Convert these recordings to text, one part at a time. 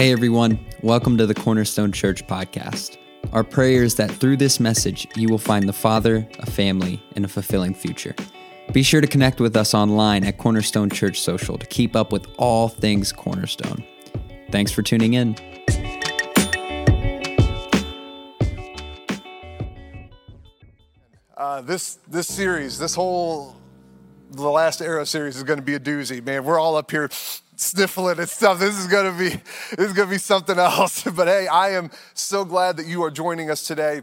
Hey everyone, welcome to the Cornerstone Church podcast. Our prayer is that through this message, you will find the Father, a family, and a fulfilling future. Be sure to connect with us online at Cornerstone Church Social to keep up with all things Cornerstone. Thanks for tuning in. Uh, this this series, this whole the last Arrow series is going to be a doozy, man. We're all up here sniffling and stuff. This is gonna be this is gonna be something else. But hey, I am so glad that you are joining us today.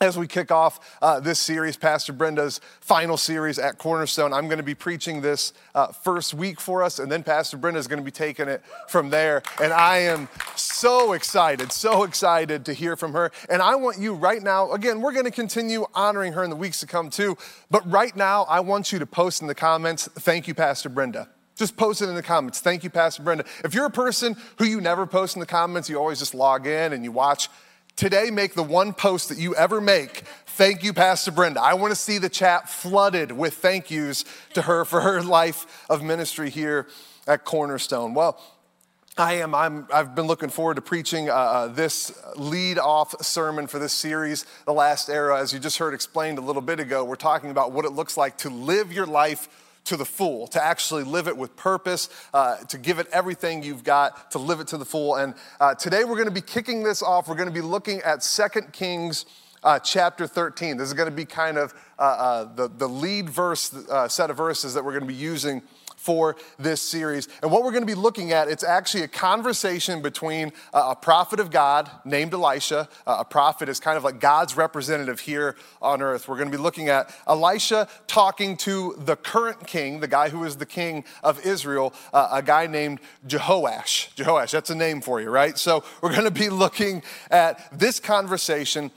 As we kick off uh, this series, Pastor Brenda's final series at Cornerstone, I'm going to be preaching this uh, first week for us, and then Pastor Brenda is going to be taking it from there. And I am so excited, so excited to hear from her. And I want you right now, again, we're going to continue honoring her in the weeks to come too, but right now, I want you to post in the comments, thank you, Pastor Brenda. Just post it in the comments. Thank you, Pastor Brenda. If you're a person who you never post in the comments, you always just log in and you watch, today make the one post that you ever make. Thank you, Pastor Brenda. I want to see the chat flooded with thank yous to her for her life of ministry here at Cornerstone. Well, I am. I'm, I've been looking forward to preaching uh, uh this lead off sermon for this series, The Last Arrow. As you just heard explained a little bit ago, we're talking about what it looks like to live your life to the full, to actually live it with purpose, uh, to give it everything you've got, to live it to the full. And uh, today we're going to be kicking this off. We're going to be looking at Second Kings uh, chapter 13. This is going to be kind of uh, uh, the, the lead verse, uh, set of verses that we're going to be using for this series. And what we're going to be looking at, it's actually a conversation between a prophet of God named Elisha. A prophet is kind of like God's representative here on earth. We're going to be looking at Elisha talking to the current king, the guy who is the king of Israel, uh, a guy named Jehoash. Jehoash, that's a name for you, right? So we're going to be looking at this conversation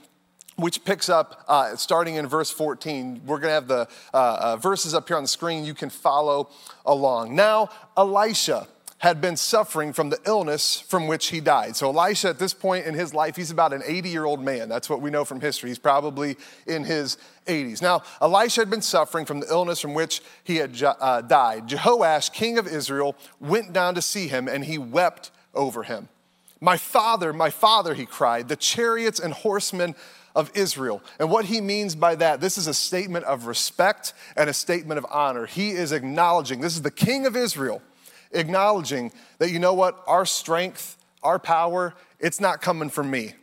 which picks up uh, starting in verse 14. We're going to have the uh, uh, verses up here on the screen. You can follow along. Now, Elisha had been suffering from the illness from which he died. So, Elisha, at this point in his life, he's about an 80 year old man. That's what we know from history. He's probably in his 80s. Now, Elisha had been suffering from the illness from which he had uh, died. Jehoash, king of Israel, went down to see him and he wept over him. My father, my father, he cried, the chariots and horsemen of Israel. And what he means by that, this is a statement of respect and a statement of honor. He is acknowledging, this is the king of Israel, acknowledging that, you know what, our strength, our power, it's not coming from me.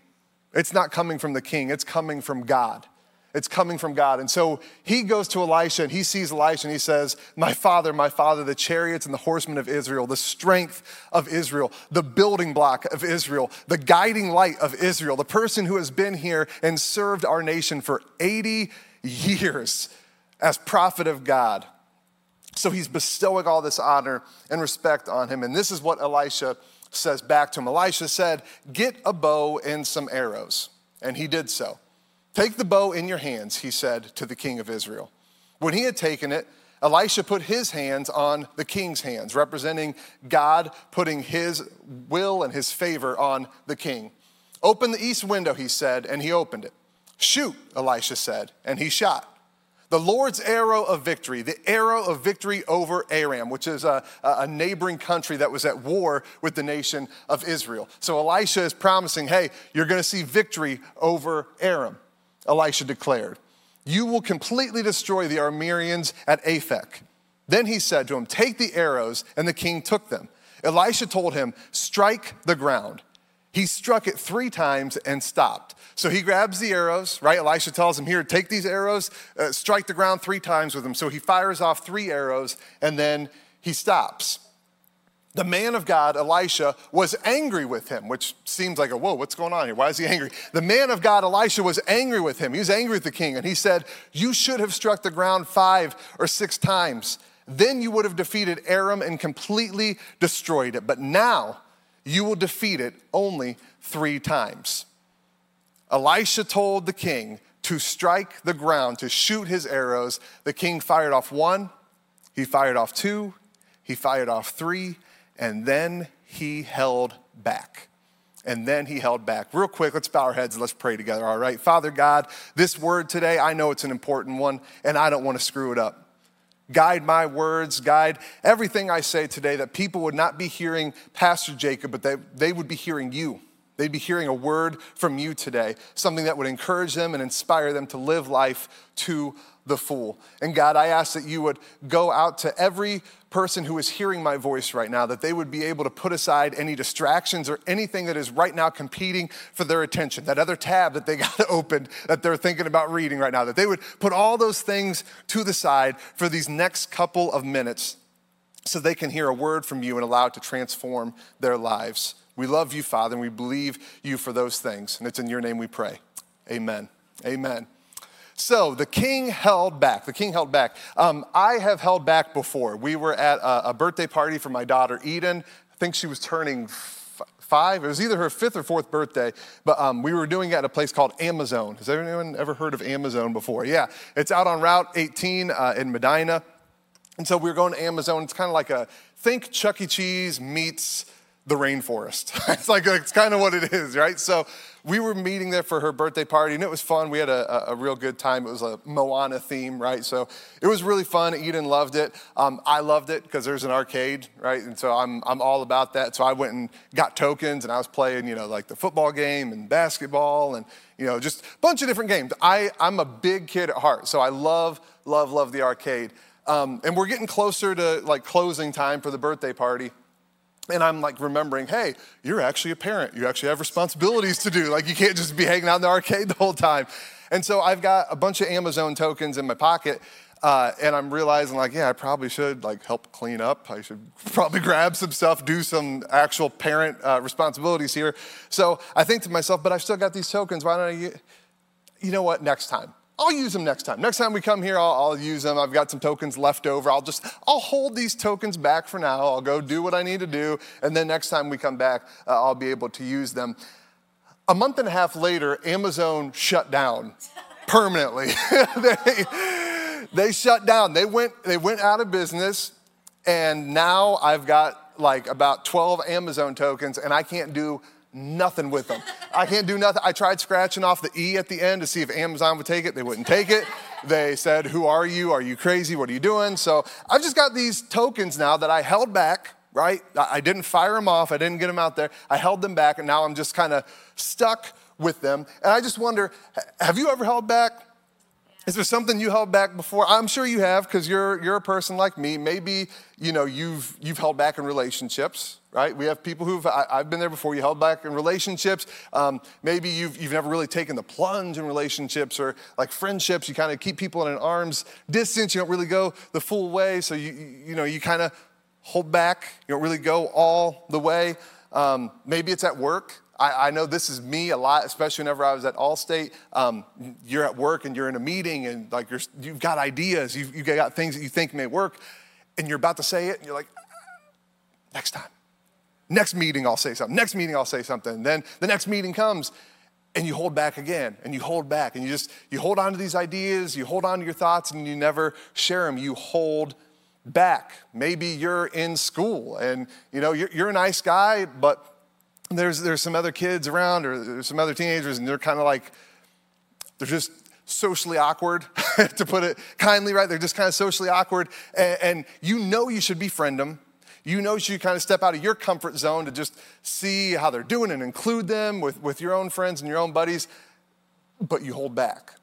It's not coming from the king, it's coming from God. It's coming from God. And so he goes to Elisha and he sees Elisha and he says, My father, my father, the chariots and the horsemen of Israel, the strength of Israel, the building block of Israel, the guiding light of Israel, the person who has been here and served our nation for 80 years as prophet of God. So he's bestowing all this honor and respect on him. And this is what Elisha says back to him. Elisha said, Get a bow and some arrows. And he did so. Take the bow in your hands, he said to the king of Israel. When he had taken it, Elisha put his hands on the king's hands, representing God putting his will and his favor on the king. Open the east window, he said, and he opened it. Shoot, Elisha said, and he shot. The Lord's arrow of victory, the arrow of victory over Aram, which is a, a, neighboring country that was at war with the nation of Israel. So Elisha is promising, hey, you're going to see victory over Aram. Elisha declared. You will completely destroy the Arameans at Aphek. Then he said to him, Take the arrows, and the king took them. Elisha told him, Strike the ground. He struck it three times and stopped. So he grabs the arrows, right? Elisha tells him, Here, take these arrows, uh, strike the ground three times with them. So he fires off three arrows, and then he stops the man of God, Elisha, was angry with him, which seems like a whoa, what's going on here? Why is he angry? The man of God, Elisha, was angry with him. He was angry with the king, and he said, You should have struck the ground five or six times. Then you would have defeated Aram and completely destroyed it. But now you will defeat it only three times. Elisha told the king to strike the ground, to shoot his arrows. The king fired off one, he fired off two, he fired off three, and then he held back. And then he held back. Real quick, let's bow our heads and let's pray together, all right? Father God, this word today, I know it's an important one, and I don't want to screw it up. guide my words, guide everything I say today, that people would not be hearing Pastor Jacob, but they, they would be hearing you. They'd be hearing a word from you today, something that would encourage them and inspire them to live life to the full. And God, I ask that you would go out to every person who is hearing my voice right now, that they would be able to put aside any distractions or anything that is right now competing for their attention, that other tab that they got opened that they're thinking about reading right now, that they would put all those things to the side for these next couple of minutes so they can hear a word from you and allow it to transform their lives. We love you, Father, and we believe you for those things. And it's in your name we pray. Amen. Amen. So the king held back. The king held back. Um, I have held back before. We were at a, a, birthday party for my daughter Eden. I think she was turning f- five. It was either her fifth or fourth birthday, but um, we were doing it at a place called Amazon. Has anyone ever heard of Amazon before? Yeah, it's out on Route 18 uh, in Medina. And so we were going to Amazon. It's kind of like a think Chuck E. Cheese meets the rainforest. it's like, it's kind of what it is, right? So we were meeting there for her birthday party and it was fun. We had a, a, real good time. It was a Moana theme, right? So it was really fun. Eden loved it. Um, I loved it because there's an arcade, right? And so I'm, I'm all about that. So I went and got tokens and I was playing, you know, like the football game and basketball and, you know, just a bunch of different games. I, I'm a big kid at heart. So I love, love, love the arcade. Um, and we're getting closer to like closing time for the birthday party. And I'm like remembering, hey, you're actually a parent. You actually have responsibilities to do. Like, you can't just be hanging out in the arcade the whole time. And so I've got a bunch of Amazon tokens in my pocket. Uh, and I'm realizing, like, yeah, I probably should like help clean up. I should probably grab some stuff, do some actual parent uh, responsibilities here. So I think to myself, but I've still got these tokens. Why don't I? You know what? Next time, I'll use them next time. Next time we come here, I'll, I'll, use them. I've got some tokens left over. I'll just, I'll hold these tokens back for now. I'll go do what I need to do. And then next time we come back, uh, I'll be able to use them. A month and a half later, Amazon shut down permanently. they, they shut down. They went, they went out of business. And now I've got like about 12 Amazon tokens and I can't do nothing with them. I can't do nothing. I tried scratching off the E at the end to see if Amazon would take it. They wouldn't take it. They said, Who are you? Are you crazy? What are you doing? So I've just got these tokens now that I held back, right? I didn't fire them off, I didn't get them out there. I held them back, and now I'm just kind of stuck with them. And I just wonder have you ever held back? Is there something you held back before? I'm sure you have because you're, you're a person like me. Maybe you know, you've, you've held back in relationships, right? We have people who've, I, have been there before, you held back in relationships. Um, maybe you've, you've never really taken the plunge in relationships or like friendships. You kind of keep people at an arm's distance. You don't really go the full way. So, you, you know, you kind of hold back. You don't really go all the way. Um, maybe it's at work. I, I, know this is me a lot, especially whenever I was at Allstate. Um, you're at work and you're in a meeting and like you're, you've got ideas, you've, you've got things that you think may work, and you're about to say it, and you're like, next time. Next meeting, I'll say something. Next meeting, I'll say something. Then the next meeting comes, and you hold back again, and you hold back, and you just you hold on to these ideas, you hold on to your thoughts, and you never share them. You hold back. Maybe you're in school, and you know you're, you're a nice guy, but there's, there's some other kids around or there's some other teenagers and they're kind of like, they're just socially awkward, to put it kindly, right? They're just kind of socially awkward. And, and, you know you should befriend them. You know you kind of step out of your comfort zone to just see how they're doing and include them with, with your own friends and your own buddies. But you hold back.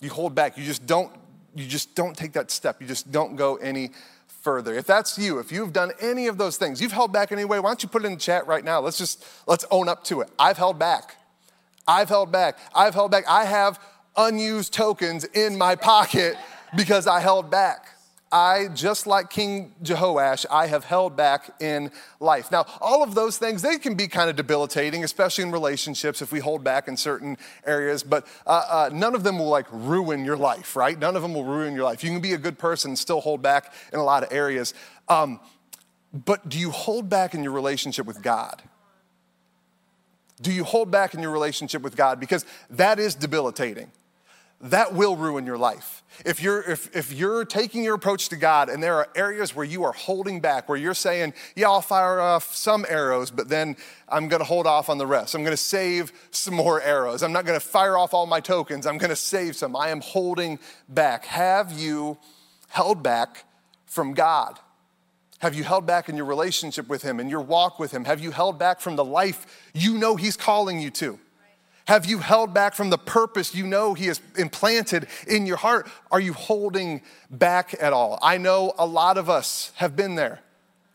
You hold back. You just don't, you just don't take that step. You just don't go any further. If that's you, if you've done any of those things, you've held back anyway, why don't you put it in the chat right now? Let's just, let's own up to it. I've held back. I've held back. I've held back. I have unused tokens in my pocket because I held back. I, just like King Jehoash, I have held back in life. Now, all of those things, they can be kind of debilitating, especially in relationships if we hold back in certain areas, but uh, uh, none of them will like ruin your life, right? None of them will ruin your life. You can be a good person and still hold back in a lot of areas. Um, but do you hold back in your relationship with God? Do you hold back in your relationship with God? Because that is debilitating that will ruin your life. If you're, if, if you're taking your approach to God and there are areas where you are holding back, where you're saying, yeah, I'll fire off some arrows, but then I'm gonna hold off on the rest. I'm gonna save some more arrows. I'm not gonna fire off all my tokens. I'm gonna save some. I am holding back. Have you held back from God? Have you held back in your relationship with Him, in your walk with Him? Have you held back from the life you know He's calling you to? Have you held back from the purpose you know He has implanted in your heart? Are you holding back at all? I know a lot of us have been there.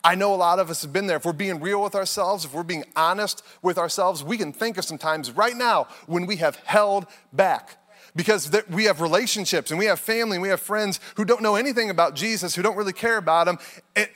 I know a lot of us have been there. If we're being real with ourselves, if we're being honest with ourselves, we can think of some times right now when we have held back because we have relationships and we have family and we have friends who don't know anything about Jesus, who don't really care about him,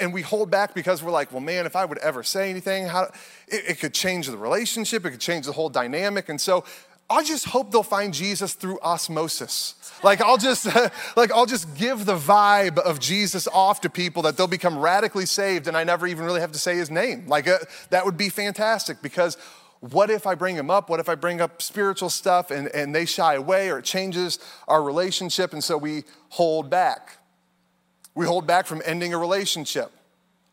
and, we hold back because we're like, well, man, if I would ever say anything, how, it, it could change the relationship, it could change the whole dynamic. And so I just hope they'll find Jesus through osmosis. Like I'll just like I'll just give the vibe of Jesus off to people that they'll become radically saved and I never even really have to say his name. Like uh, that would be fantastic because what if I bring them up? What if I bring up spiritual stuff and, and they shy away or it changes our relationship? And so we hold back. We hold back from ending a relationship.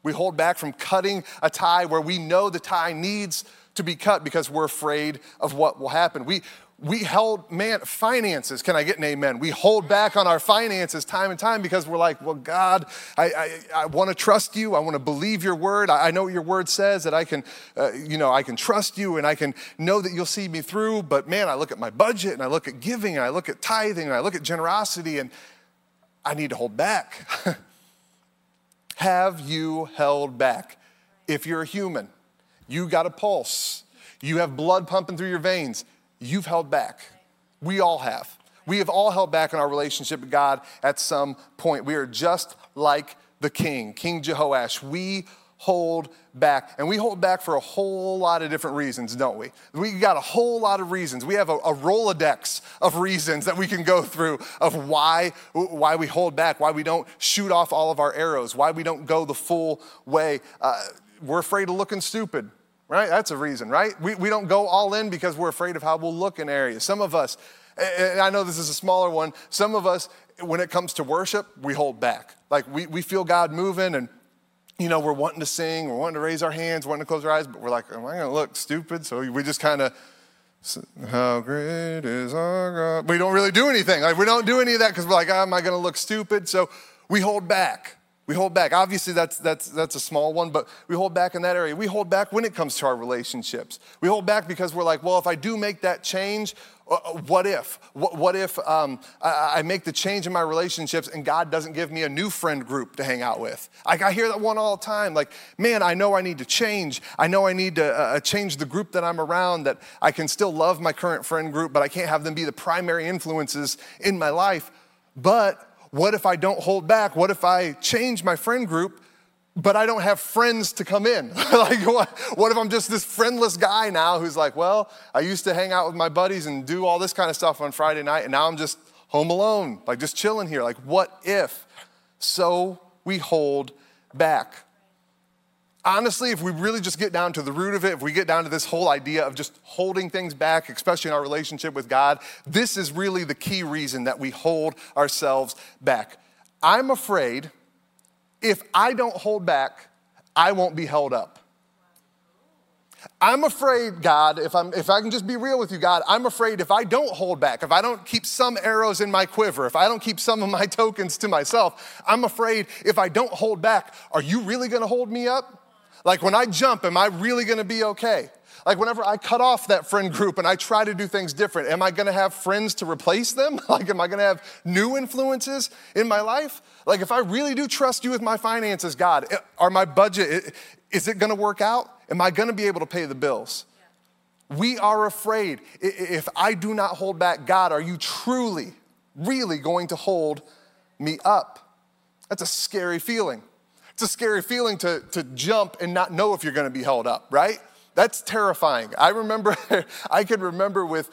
We hold back from cutting a tie where we know the tie needs to be cut because we're afraid of what will happen. We, we held, man, finances, can I get an amen? We hold back on our finances time and time because we're like, well, God, I, I, I want to trust you. I want to believe your word. I, I know what your word says that I can, uh, you know, I can trust you and I can know that you'll see me through. But man, I look at my budget and I look at giving and I look at tithing and I look at generosity and I need to hold back. Have you held back? If you're a human, you got a pulse, you have blood pumping through your veins you've held back. We all have. We have all held back in our relationship with God at some point. We are just like the king, King Jehoash. We hold back. And we hold back for a whole lot of different reasons, don't we? We got a whole lot of reasons. We have a, a, Rolodex of reasons that we can go through of why, why we hold back, why we don't shoot off all of our arrows, why we don't go the full way. Uh, we're afraid of looking stupid right? That's a reason, right? We, we don't go all in because we're afraid of how we'll look in areas. Some of us, and I know this is a smaller one, some of us, when it comes to worship, we hold back. Like we, we feel God moving and you know, we're wanting to sing, we're wanting to raise our hands, wanting to close our eyes, but we're like, am I going to look stupid? So we just kind of, how great is our God? We don't really do anything. Like we don't do any of that because we're like, oh, am I going to look stupid? So we hold back. We hold back. Obviously, that's, that's, that's a small one, but we hold back in that area. We hold back when it comes to our relationships. We hold back because we're like, well, if I do make that change, uh, uh, what if? What, what if um, I, I, make the change in my relationships and God doesn't give me a new friend group to hang out with? I hear that one all the time. Like, man, I know I need to change. I know I need to uh, uh, change the group that I'm around, that I can still love my current friend group, but I can't have them be the primary influences in my life. But what if I don't hold back? What if I change my friend group, but I don't have friends to come in? like, what, what if I'm just this friendless guy now who's like, well, I used to hang out with my buddies and do all this kind of stuff on Friday night, and now I'm just home alone, like just chilling here. Like, what if? So we hold back honestly, if we really just get down to the root of it, if we get down to this whole idea of just holding things back, especially in our relationship with God, this is really the key reason that we hold ourselves back. I'm afraid if I don't hold back, I won't be held up. I'm afraid, God, if, I'm, if I can just be real with you, God, I'm afraid if I don't hold back, if I don't keep some arrows in my quiver, if I don't keep some of my tokens to myself, I'm afraid if I don't hold back, are you really gonna hold me up? Like when I jump, am I really gonna be okay? Like whenever I cut off that friend group and I try to do things different, am I gonna have friends to replace them? Like, am I gonna have new influences in my life? Like, if I really do trust you with my finances, God, eh, are my budget, is it gonna work out? Am I gonna be able to pay the bills? We are afraid. If I do not hold back, God, are you truly, really going to hold me up? That's a scary feeling. It's a scary feeling to, to jump and not know if you're going to be held up, right? That's terrifying. I remember, I could remember with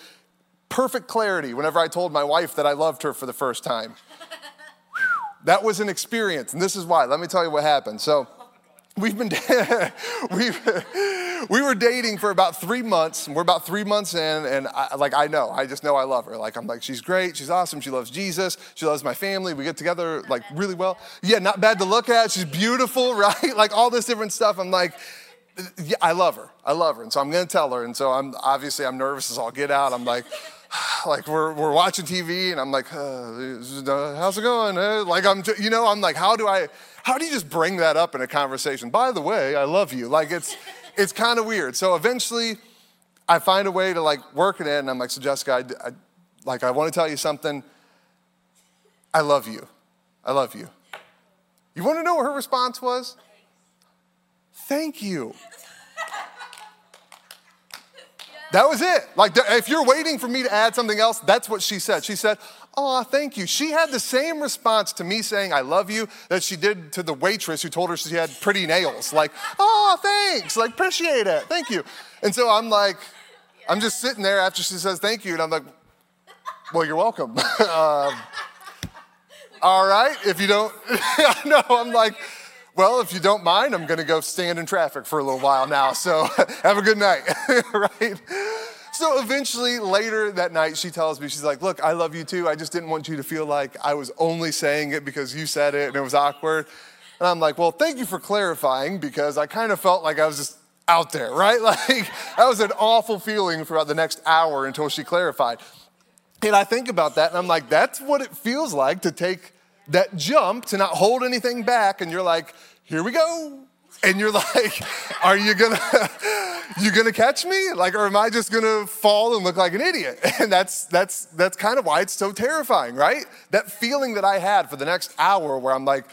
perfect clarity whenever I told my wife that I loved her for the first time. that was an experience, and this is why. Let me tell you what happened. So, we've been we we were dating for about three months and we're about three months in and I, like i know i just know i love her like i'm like she's great she's awesome she loves jesus she loves my family we get together like really well yeah not bad to look at she's beautiful right like all this different stuff i'm like yeah i love her i love her and so i'm gonna tell her and so i'm obviously i'm nervous as all get out i'm like like we're, we're watching TV and I'm like, uh, how's it going? Uh, like I'm, you know, I'm like, how do I, how do you just bring that up in a conversation? By the way, I love you. Like it's, it's kind of weird. So eventually I find a way to like work it in and I'm like, so Jessica, I, I like, I want to tell you something. I love you. I love you. You want to know what her response was? Thank you. That was it. Like, if you're waiting for me to add something else, that's what she said. She said, Oh, thank you. She had the same response to me saying, I love you, that she did to the waitress who told her she had pretty nails. Like, oh, thanks. Like, appreciate it. Thank you. And so I'm like, I'm just sitting there after she says thank you, and I'm like, well, you're welcome. um, all right, if you don't, no, I'm like, well, if you don't mind, I'm gonna go stand in traffic for a little while now. So have a good night, right? So eventually, later that night, she tells me, she's like, Look, I love you too. I just didn't want you to feel like I was only saying it because you said it and it was awkward. And I'm like, Well, thank you for clarifying because I kind of felt like I was just out there, right? Like, that was an awful feeling for about the next hour until she clarified. And I think about that and I'm like, That's what it feels like to take that jump, to not hold anything back. And you're like, Here we go and you're like, are you gonna you gonna catch me? Like, or am I just gonna fall and look like an idiot? And that's that's that's kind of why it's so terrifying, right? That feeling that I had for the next hour where I'm like,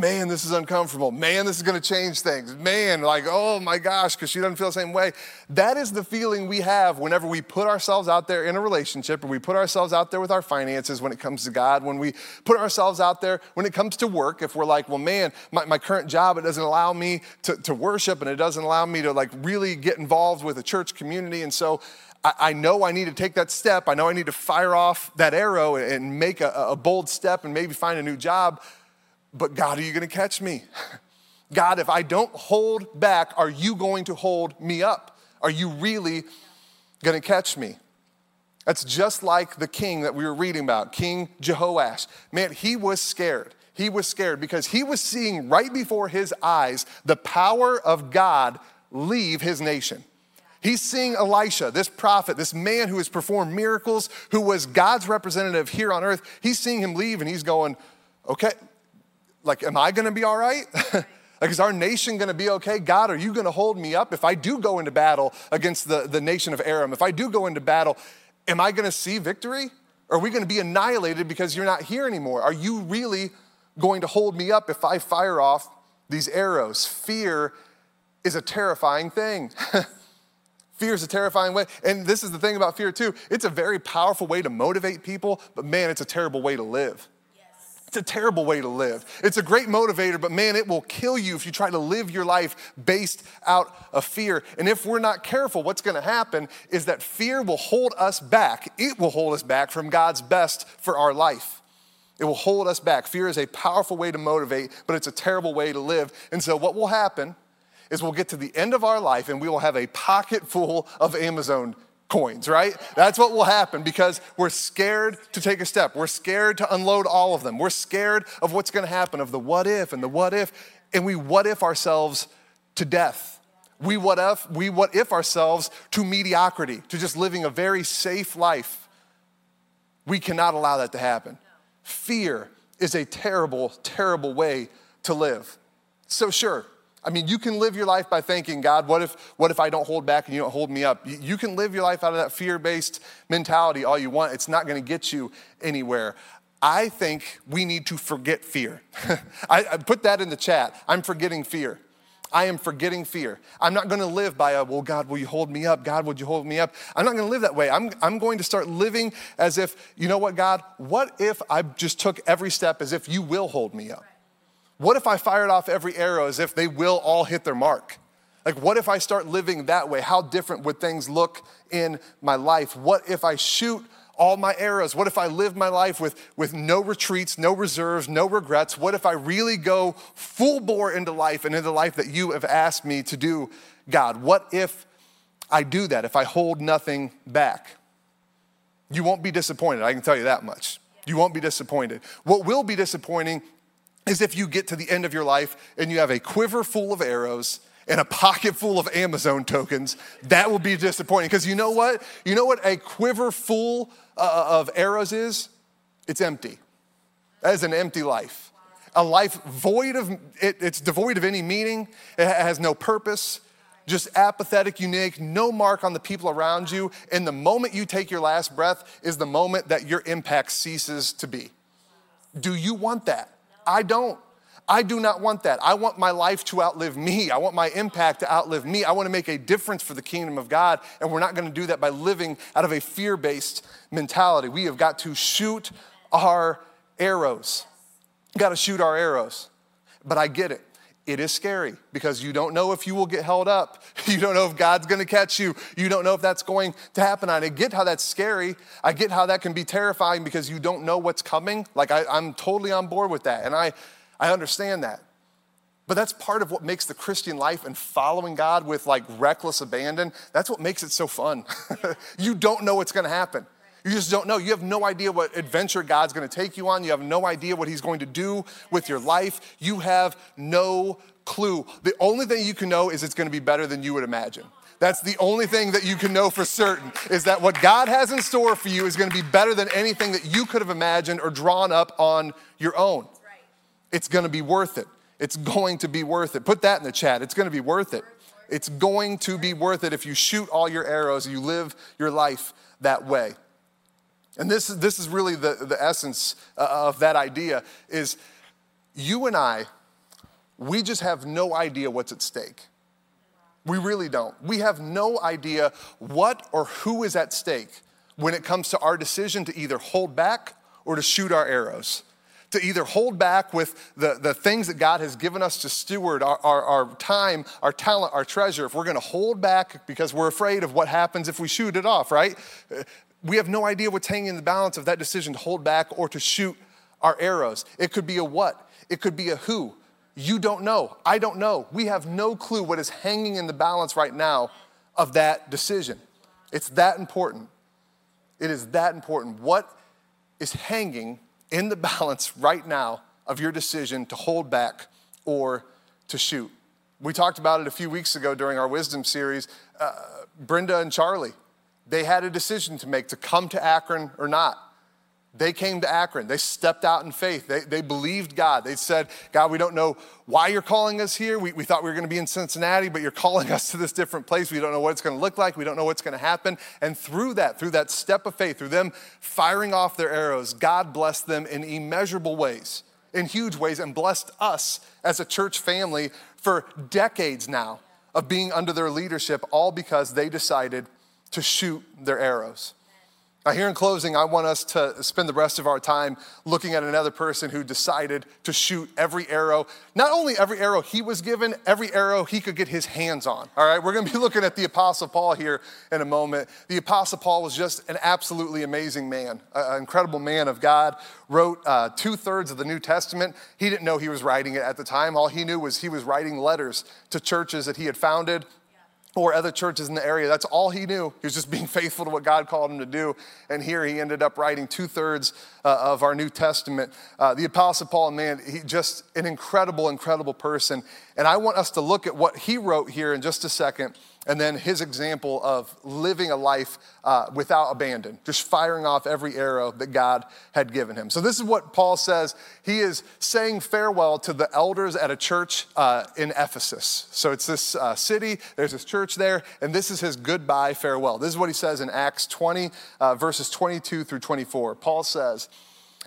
man, this is uncomfortable. Man, this is going to change things. Man, like, oh my gosh, because she doesn't feel the same way. That is the feeling we have whenever we put ourselves out there in a relationship, or we put ourselves out there with our finances when it comes to God, when we put ourselves out there when it comes to work. If we're like, well, man, my, my current job, it doesn't allow me to, to worship and it doesn't allow me to like really get involved with a church community. And so I, know I need to take that step. I know I need to fire off that arrow and make a, a bold step and maybe find a new job but God, are you going to catch me? God, if I don't hold back, are you going to hold me up? Are you really going to catch me? That's just like the king that we were reading about, King Jehoash. Man, he was scared. He was scared because he was seeing right before his eyes the power of God leave his nation. He's seeing Elisha, this prophet, this man who has performed miracles, who was God's representative here on earth. He's seeing him leave and he's going, okay, like, am I gonna be all right? like, is our nation gonna be okay? God, are you gonna hold me up? If I do go into battle against the, the nation of Aram, if I do go into battle, am I gonna see victory? Are we gonna be annihilated because you're not here anymore? Are you really going to hold me up if I fire off these arrows? Fear is a terrifying thing. Fear is a terrifying way. And this is the thing about fear, too. It's a very powerful way to motivate people, but man, it's a terrible way to live. It's a terrible way to live. It's a great motivator, but man, it will kill you if you try to live your life based out of fear. And if we're not careful, what's going to happen is that fear will hold us back. It will hold us back from God's best for our life. It will hold us back. Fear is a powerful way to motivate, but it's a terrible way to live. And so, what will happen is we'll get to the end of our life and we will have a pocket full of Amazon coins, right? That's what will happen because we're scared to take a step. We're scared to unload all of them. We're scared of what's going to happen, of the what if and the what if, and we what if ourselves to death. We what if, we what if ourselves to mediocrity, to just living a very safe life. We cannot allow that to happen. Fear is a terrible, terrible way to live. So, sure, I mean, you can live your life by thanking God, what if, what if I don't hold back and you don't hold me up? You can live your life out of that fear based mentality all you want. It's not going to get you anywhere. I think we need to forget fear. I, I, put that in the chat. I'm forgetting fear. I am forgetting fear. I'm not going to live by a, well, God, will you hold me up? God, would you hold me up? I'm not going to live that way. I'm, I'm going to start living as if, you know what, God, what if I just took every step as if you will hold me up? What if I fired off every arrow as if they will all hit their mark? Like, what if I start living that way? How different would things look in my life? What if I shoot all my arrows? What if I live my life with, with no retreats, no reserves, no regrets? What if I really go full bore into life and into life that you have asked me to do, God? What if I do that, if I hold nothing back? You won't be disappointed, I can tell you that much. You won't be disappointed. What will be disappointing is if you get to the end of your life and you have a quiver full of arrows and a pocket full of Amazon tokens, that will be disappointing. Because you know what? You know what a quiver full uh, of arrows is? It's empty. That is an empty life. A life void of, it, it's devoid of any meaning, it has no purpose, just apathetic, unique, no mark on the people around you. And the moment you take your last breath is the moment that your impact ceases to be. Do you want that? I don't. I do not want that. I want my life to outlive me. I want my impact to outlive me. I want to make a difference for the kingdom of God, and we're not going to do that by living out of a fear based mentality. We have got to shoot our arrows. Got to shoot our arrows. But I get it. It is scary because you don't know if you will get held up. You don't know if God's gonna catch you. You don't know if that's going to happen. I get how that's scary. I get how that can be terrifying because you don't know what's coming. Like, I, I'm totally on board with that. And I, I understand that. But that's part of what makes the Christian life and following God with like reckless abandon, that's what makes it so fun. you don't know what's gonna happen. You just don't know. You have no idea what adventure God's gonna take you on. You have no idea what He's going to do with your life. You have no clue. The only thing you can know is it's gonna be better than you would imagine. That's the only thing that you can know for certain is that what God has in store for you is gonna be better than anything that you could have imagined or drawn up on your own it's gonna be worth it. It's going to be worth it. Put that in the chat. It's gonna be worth it. It's going to be worth it if you shoot all your arrows, you live your life that way. And this, this is really the, the essence uh, of that idea is you and I, we just have no idea what's at stake. We really don't. We have no idea what or who is at stake when it comes to our decision to either hold back or to shoot our arrows to either hold back with the, the things that God has given us to steward our, our, our time, our talent, our treasure, if we're gonna hold back because we're afraid of what happens if we shoot it off, right? We have no idea what's hanging in the balance of that decision to hold back or to shoot our arrows. It could be a what, it could be a who. You don't know. I don't know. We have no clue what is hanging in the balance right now of that decision. It's that important. It is that important. What is hanging in the balance right now of your decision to hold back or to shoot. We talked about it a few weeks ago during our wisdom series. Uh, Brenda and Charlie, they had a decision to make to come to Akron or not. They came to Akron. They stepped out in faith. They, they believed God. They said, God, we don't know why you're calling us here. We, we thought we were going to be in Cincinnati, but you're calling us to this different place. We don't know what it's going to look like. We don't know what's going to happen. And through that, through that step of faith, through them firing off their arrows, God blessed them in immeasurable ways, in huge ways, and blessed us as a church family for decades now of being under their leadership, all because they decided to shoot their arrows. Now, here in closing, I want us to spend the rest of our time looking at another person who decided to shoot every arrow, not only every arrow he was given, every arrow he could get his hands on. All right, we're gonna be looking at the Apostle Paul here in a moment. The Apostle Paul was just an absolutely amazing man, an incredible man of God, wrote uh, two thirds of the New Testament. He didn't know he was writing it at the time. All he knew was he was writing letters to churches that he had founded or other churches in the area. That's all he knew. He was just being faithful to what God called him to do. And here he ended up writing two thirds uh, of our New Testament. Uh, the Apostle Paul, man, he just an incredible, incredible person. And I want us to look at what he wrote here in just a second and then his example of living a life uh, without abandon, just firing off every arrow that God had given him. So, this is what Paul says. He is saying farewell to the elders at a church uh, in Ephesus. So, it's this uh, city, there's this church there, and this is his goodbye farewell. This is what he says in Acts 20, uh, verses 22 through 24. Paul says,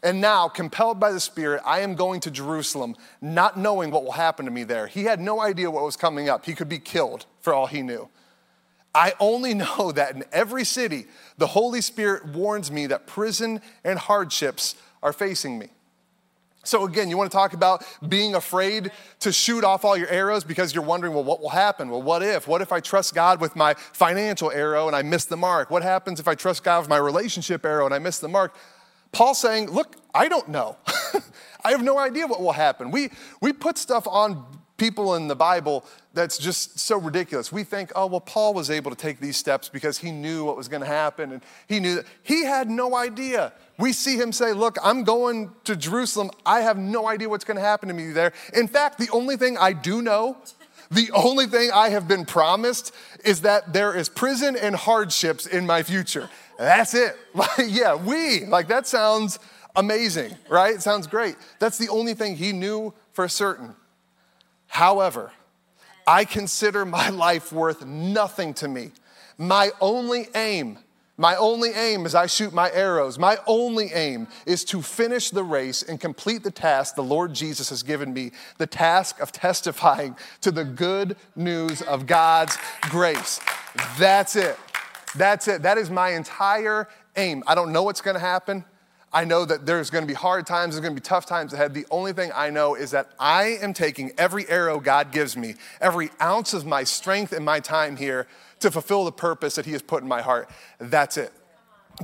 and now, compelled by the Spirit, I am going to Jerusalem, not knowing what will happen to me there. He had no idea what was coming up. He could be killed for all he knew. I only know that in every city, the Holy Spirit warns me that prison and hardships are facing me. So, again, you want to talk about being afraid to shoot off all your arrows because you're wondering, well, what will happen? Well, what if? What if I trust God with my financial arrow and I miss the mark? What happens if I trust God with my relationship arrow and I miss the mark? Paul's saying, Look, I don't know. I have no idea what will happen. We, we put stuff on people in the Bible that's just so ridiculous. We think, oh, well, Paul was able to take these steps because he knew what was going to happen and he knew that. He had no idea. We see him say, look, I'm going to Jerusalem. I have no idea what's going to happen to me there. In fact, the only thing I do know The only thing I have been promised is that there is prison and hardships in my future. That's it. Like, yeah, we, like that sounds amazing, right? It sounds great. That's the only thing he knew for certain. However, I consider my life worth nothing to me. My only aim my only aim as I shoot my arrows, my only aim is to finish the race and complete the task the Lord Jesus has given me the task of testifying to the good news of God's grace. That's it. That's it. That is my entire aim. I don't know what's going to happen. I know that there's going to be hard times, there's going to be tough times ahead. The only thing I know is that I am taking every arrow God gives me, every ounce of my strength and my time here to fulfill the purpose that He has put in my heart. That's it.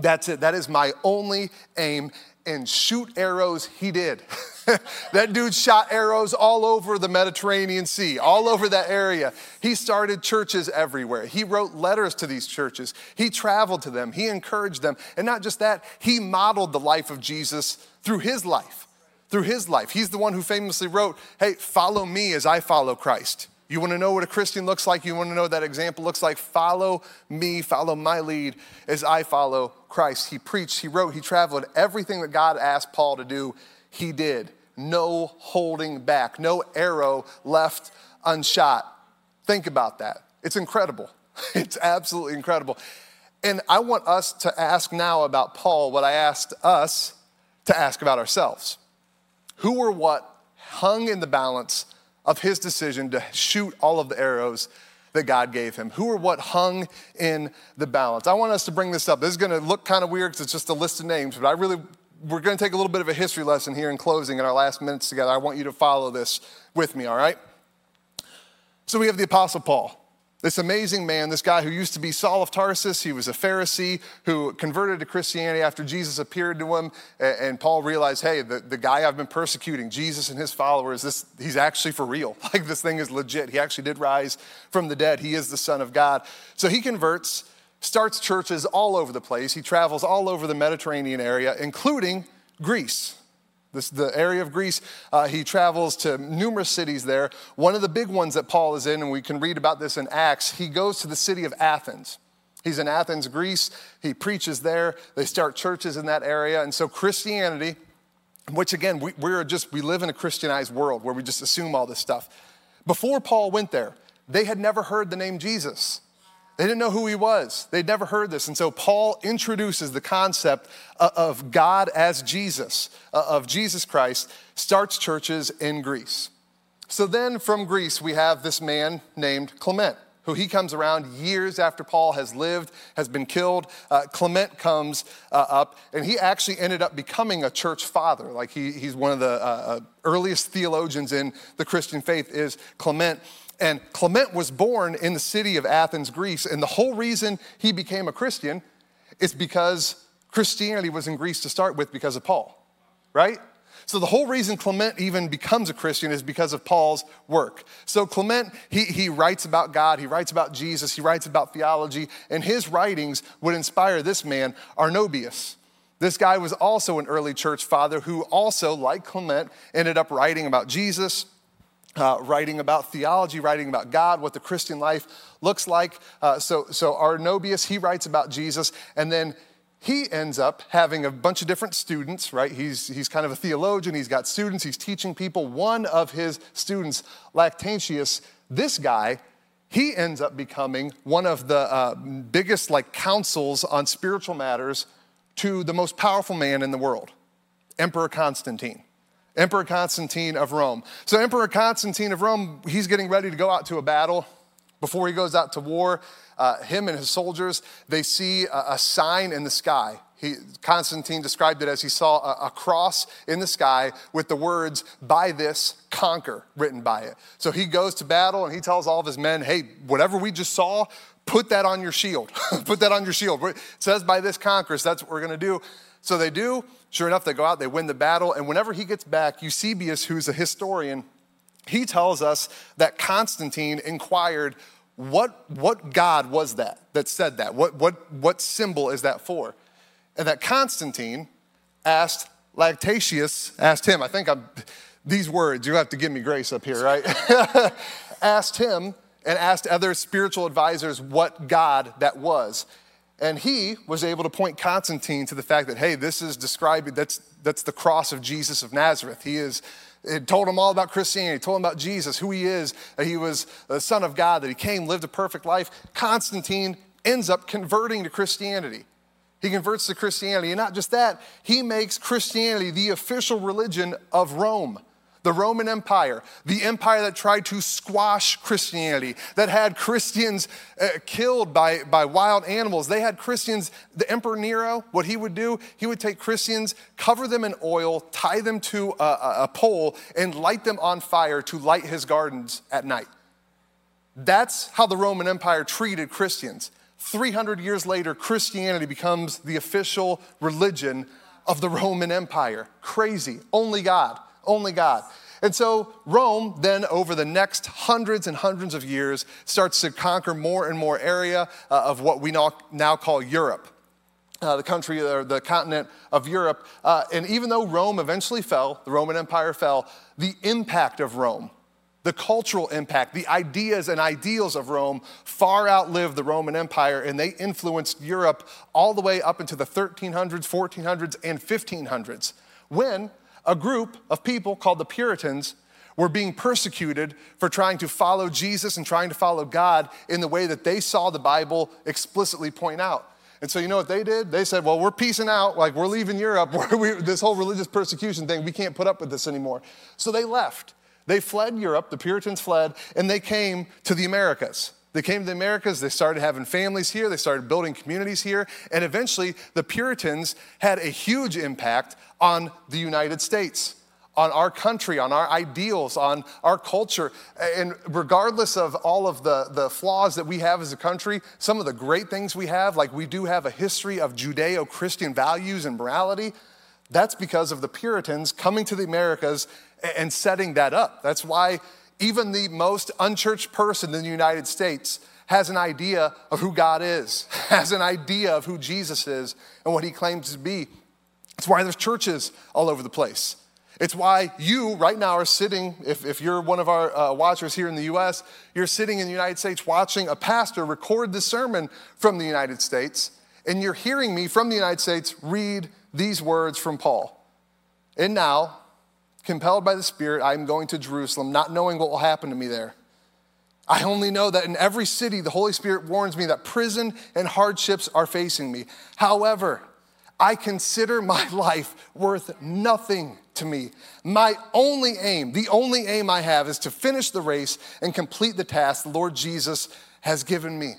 That's it. That is my only aim. And shoot arrows, he did. that dude shot arrows all over the Mediterranean Sea, all over that area. He started churches everywhere. He wrote letters to these churches. He traveled to them. He encouraged them. And not just that, he modeled the life of Jesus through his life. Through his life. He's the one who famously wrote, Hey, follow me as I follow Christ. You want to know what a Christian looks like? You want to know that example looks like? Follow me, follow my lead as I follow Christ. He preached, he wrote, he traveled. Everything that God asked Paul to do, he did. No holding back, no arrow left unshot. Think about that. It's incredible. It's absolutely incredible. And I want us to ask now about Paul what I asked us to ask about ourselves. Who or what hung in the balance of his decision to shoot all of the arrows that God gave him? Who or what hung in the balance? I want us to bring this up. This is going to look kind of weird because it's just a list of names, but I really, we're going to take a little bit of a history lesson here in closing in our last minutes together. I want you to follow this with me, all right? So we have the Apostle Paul. This amazing man, this guy who used to be Saul of Tarsus, he was a Pharisee who converted to Christianity after Jesus appeared to him. And Paul realized, hey, the, the guy I've been persecuting, Jesus and his followers, this, he's actually for real. Like this thing is legit. He actually did rise from the dead. He is the Son of God. So he converts, starts churches all over the place. He travels all over the Mediterranean area, including Greece. This, the area of Greece, uh, he travels to numerous cities there. One of the big ones that Paul is in, and we can read about this in Acts, he goes to the city of Athens. He's in Athens, Greece. He preaches there. They start churches in that area. And so Christianity, which again, we, we're just, we live in a Christianized world where we just assume all this stuff. Before Paul went there, they had never heard the name Jesus. They didn't know who he was. They'd never heard this. And so Paul introduces the concept of God as Jesus, of Jesus Christ, starts churches in Greece. So then from Greece, we have this man named Clement, who he comes around years after Paul has lived, has been killed. Uh, Clement comes uh, up, and he actually ended up becoming a church father. Like he, he's one of the uh, uh earliest theologians in the Christian faith is Clement. And Clement was born in the city of Athens, Greece. And the whole reason he became a Christian is because Christianity was in Greece to start with because of Paul, right? So the whole reason Clement even becomes a Christian is because of Paul's work. So Clement, he, he writes about God, he writes about Jesus, he writes about theology, and his writings would inspire this man, Arnobius. This guy was also an early church father who also, like Clement, ended up writing about Jesus, uh, writing about theology, writing about God, what the Christian life looks like. Uh, so, so Arnobius, he writes about Jesus, and then he ends up having a bunch of different students, right? He's, he's kind of a theologian, he's got students, he's teaching people. One of his students, Lactantius, this guy, he ends up becoming one of the uh, biggest like councils on spiritual matters to the most powerful man in the world, Emperor Constantine. Emperor Constantine of Rome. So, Emperor Constantine of Rome, he's getting ready to go out to a battle. Before he goes out to war, uh, him and his soldiers, they see a, a sign in the sky. He, Constantine described it as he saw a, a, cross in the sky with the words, by this conquer, written by it. So he goes to battle and he tells all of his men, hey, whatever we just saw, put that on your shield. put that on your shield. It says, by this conquer, so that's what we're gonna do. So they do. Sure enough, they go out, they win the battle, and whenever he gets back, Eusebius, who's a historian, he tells us that Constantine inquired, what, what God was that that said that? What, what, what symbol is that for? And that Constantine asked Lactatius, asked him, I think I'm, these words, you have to give me grace up here, right? asked him and asked other spiritual advisors what God that was. And he was able to point Constantine to the fact that, hey, this is describing, that's, that's the cross of Jesus of Nazareth. He is, it told him all about Christianity, told him about Jesus, who he is, that he was the Son of God, that he came, lived a perfect life. Constantine ends up converting to Christianity. He converts to Christianity. And not just that, he makes Christianity the official religion of Rome the Roman Empire, the empire that tried to squash Christianity, that had Christians uh, killed by, by wild animals. They had Christians, the Emperor Nero, what he would do, he would take Christians, cover them in oil, tie them to a, a pole, and light them on fire to light his gardens at night. That's how the Roman Empire treated Christians. 300 years later, Christianity becomes the official religion of the Roman Empire. Crazy. Only God. Only God. And so Rome then, over the next hundreds and hundreds of years, starts to conquer more and more area uh, of what we now, now call Europe. Uh, the country or the continent of Europe. Uh, and even though Rome eventually fell, the Roman Empire fell, the impact of Rome, the cultural impact, the ideas and ideals of Rome far outlived the Roman Empire, and they influenced Europe all the way up into the 1300s, 1400s, and 1500s, when a group of people called the Puritans were being persecuted for trying to follow Jesus and trying to follow God in the way that they saw the Bible explicitly point out. And so, you know what they did? They said, Well, we're peacing out, like we're leaving Europe, we, this whole religious persecution thing, we can't put up with this anymore. So they left. They fled Europe, the Puritans fled, and they came to the Americas. They came to the Americas, they started having families here, they started building communities here, and eventually the Puritans had a huge impact on the United States, on our country, on our ideals, on our culture. And regardless of all of the, the flaws that we have as a country, some of the great things we have, like we do have a history of Judeo Christian values and morality, that's because of the Puritans coming to the Americas and setting that up. That's why even the most unchurched person in the United States has an idea of who God is, has an idea of who Jesus is and what he claims to be. It's why there's churches all over the place. It's why you right now are sitting, if, if you're one of our uh, watchers here in the US, you're sitting in the United States watching a pastor record the sermon from the United States, and you're hearing me from the United States read these words from Paul. And now, compelled by the Spirit, I am going to Jerusalem, not knowing what will happen to me there. I only know that in every city, the Holy Spirit warns me that prison and hardships are facing me. However, I consider my life worth nothing to me. My only aim, the only aim I have, is to finish the race and complete the task the Lord Jesus has given me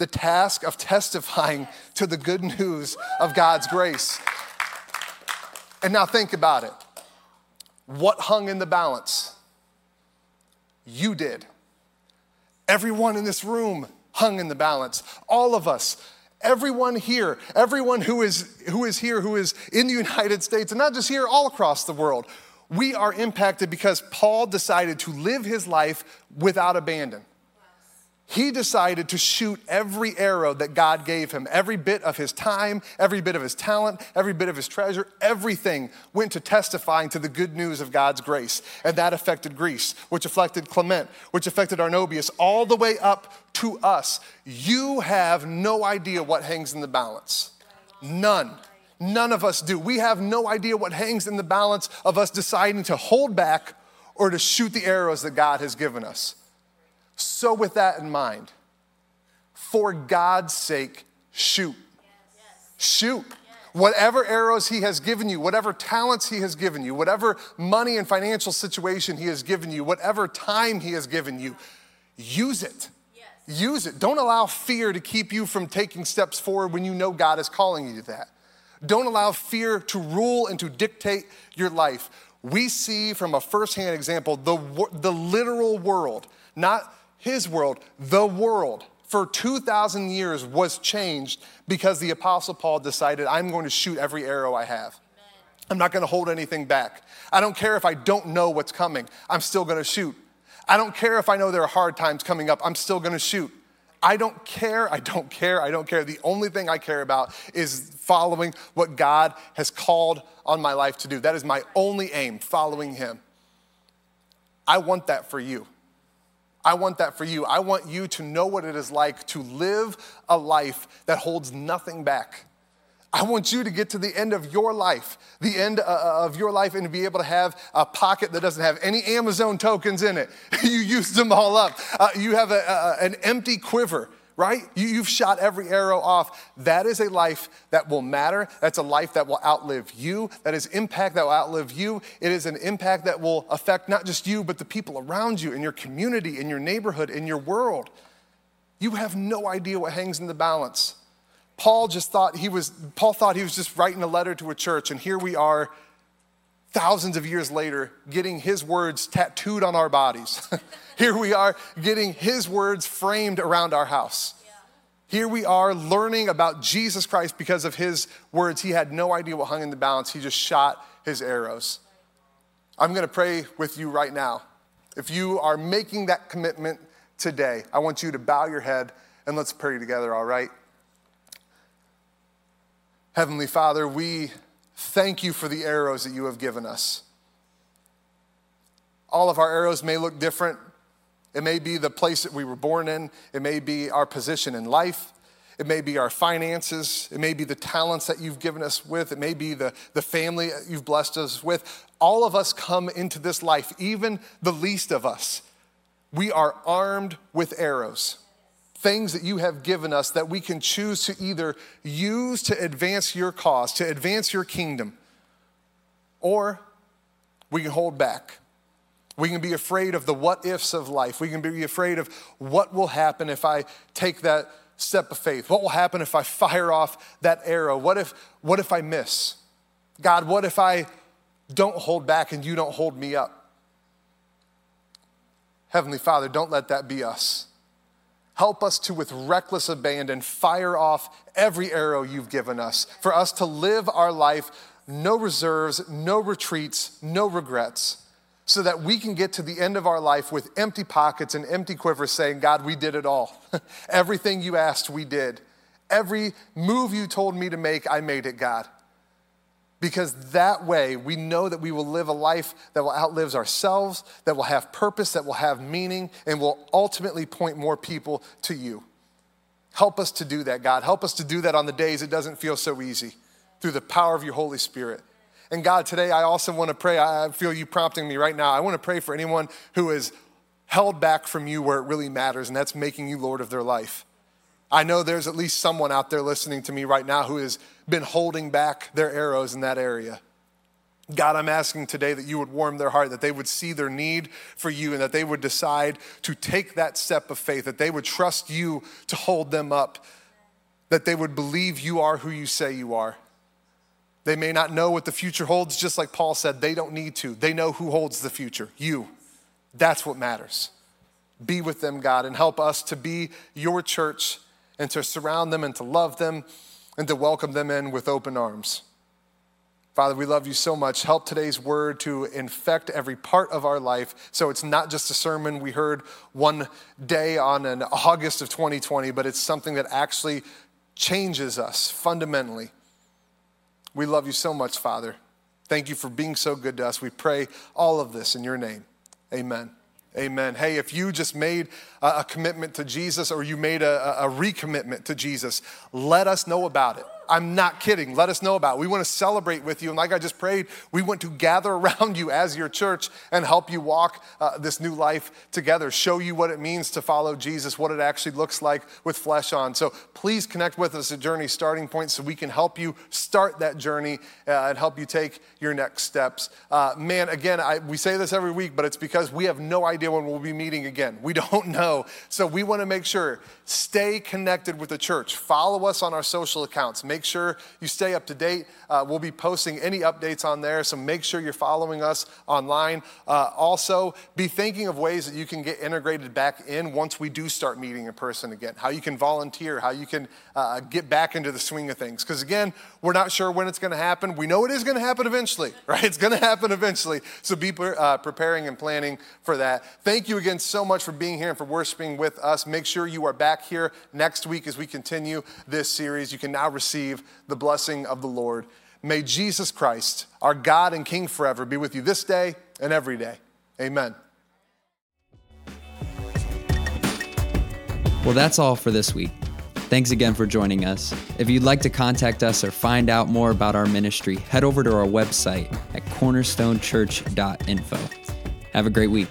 the task of testifying to the good news of God's grace. And now think about it. What hung in the balance? You did. Everyone in this room hung in the balance. All of us. Everyone here, everyone who is, who is here, who is in the United States, and not just here, all across the world, we are impacted because Paul decided to live his life without abandon he decided to shoot every arrow that God gave him. Every bit of his time, every bit of his talent, every bit of his treasure, everything went to testifying to the good news of God's grace. And that affected Greece, which affected Clement, which affected Arnobius, all the way up to us. You have no idea what hangs in the balance. None. None of us do. We have no idea what hangs in the balance of us deciding to hold back or to shoot the arrows that God has given us. So, with that in mind, for God's sake, shoot. Shoot. Whatever arrows He has given you, whatever talents He has given you, whatever money and financial situation He has given you, whatever time He has given you, use it. Use it. Don't allow fear to keep you from taking steps forward when you know God is calling you to that. Don't allow fear to rule and to dictate your life. We see from a firsthand example the, the literal world, not his world, the world, for 2,000 years was changed because the Apostle Paul decided, I'm going to shoot every arrow I have. I'm not going to hold anything back. I don't care if I don't know what's coming, I'm still going to shoot. I don't care if I know there are hard times coming up, I'm still going to shoot. I don't care, I don't care, I don't care. The only thing I care about is following what God has called on my life to do. That is my only aim, following Him. I want that for you. I want that for you. I want you to know what it is like to live a life that holds nothing back. I want you to get to the end of your life, the end uh, uh, of your life, and to be able to have a pocket that doesn't have any Amazon tokens in it. you used them all up. Uh, you have a, a, an empty quiver, right? You, have shot every arrow off. That is a life that will matter. That's a life that will outlive you. That is impact that will outlive you. It is an impact that will affect not just you, but the people around you, in your community, in your neighborhood, in your world. You have no idea what hangs in the balance. Paul just thought he was, Paul thought he was just writing a letter to a church, and here we are, thousands of years later, getting his words tattooed on our bodies. here we are getting his words framed around our house. Here we are learning about Jesus Christ because of his words. He had no idea what hung in the balance, he just shot his arrows. I'm gonna pray with you right now. If you are making that commitment today, I want you to bow your head and let's pray together, all right? Heavenly Father, we thank you for the arrows that you have given us. All of our arrows may look different. It may be the place that we were born in, it may be our position in life. It may be our finances. It may be the talents that you've given us with. It may be the, the family you've blessed us with. All of us come into this life, even the least of us. We are armed with arrows things that you have given us that we can choose to either use to advance your cause, to advance your kingdom, or we can hold back. We can be afraid of the what ifs of life. We can be afraid of what will happen if I take that step of faith. What will happen if I fire off that arrow? What if, what if I miss? God, what if I don't hold back and you don't hold me up? Heavenly Father, don't let that be us. Help us to, with reckless abandon, fire off every arrow you've given us, for us to live our life, no reserves, no retreats, no regrets, so that we can get to the end of our life with empty pockets and empty quivers saying, God, we did it all. Everything you asked, we did. Every move you told me to make, I made it, God because that way we know that we will live a life that will outlive ourselves, that will have purpose, that will have meaning, and will ultimately point more people to you. Help us to do that, God. Help us to do that on the days it doesn't feel so easy through the power of your Holy Spirit. And God, today I also want to pray. I feel you prompting me right now. I want to pray for anyone who is held back from you where it really matters, and that's making you Lord of their life. I know there's at least someone out there listening to me right now who has been holding back their arrows in that area. God, I'm asking today that you would warm their heart, that they would see their need for you, and that they would decide to take that step of faith, that they would trust you to hold them up, that they would believe you are who you say you are. They may not know what the future holds, just like Paul said, they don't need to. They know who holds the future you. That's what matters. Be with them, God, and help us to be your church and to surround them and to love them and to welcome them in with open arms. Father, we love you so much. Help today's word to infect every part of our life. So it's not just a sermon we heard one day on an August of 2020, but it's something that actually changes us fundamentally. We love you so much, Father. Thank you for being so good to us. We pray all of this in your name. Amen. Amen. Hey, if you just made a, commitment to Jesus or you made a, a recommitment to Jesus, let us know about it. I'm not kidding. Let us know about it. We want to celebrate with you. And like I just prayed, we want to gather around you as your church and help you walk uh, this new life together, show you what it means to follow Jesus, what it actually looks like with flesh on. So please connect with us at Journey Starting Point so we can help you start that journey uh, and help you take your next steps. Uh, man, again, I, we say this every week, but it's because we have no idea when we'll be meeting again. We don't know. So we want to make sure, stay connected with the church. Follow us on our social accounts. Make Make sure you stay up to date. Uh, we'll be posting any updates on there, so make sure you're following us online. Uh, also, be thinking of ways that you can get integrated back in once we do start meeting in person again. How you can volunteer, how you can uh, get back into the swing of things. Because again, we're not sure when it's going to happen. We know it is going to happen eventually, right? It's going to happen eventually. So be uh, preparing and planning for that. Thank you again so much for being here and for worshiping with us. Make sure you are back here next week as we continue this series. You can now receive receive the blessing of the Lord. May Jesus Christ, our God and King forever, be with you this day and every day. Amen. Well, that's all for this week. Thanks again for joining us. If you'd like to contact us or find out more about our ministry, head over to our website at cornerstonechurch.info. Have a great week.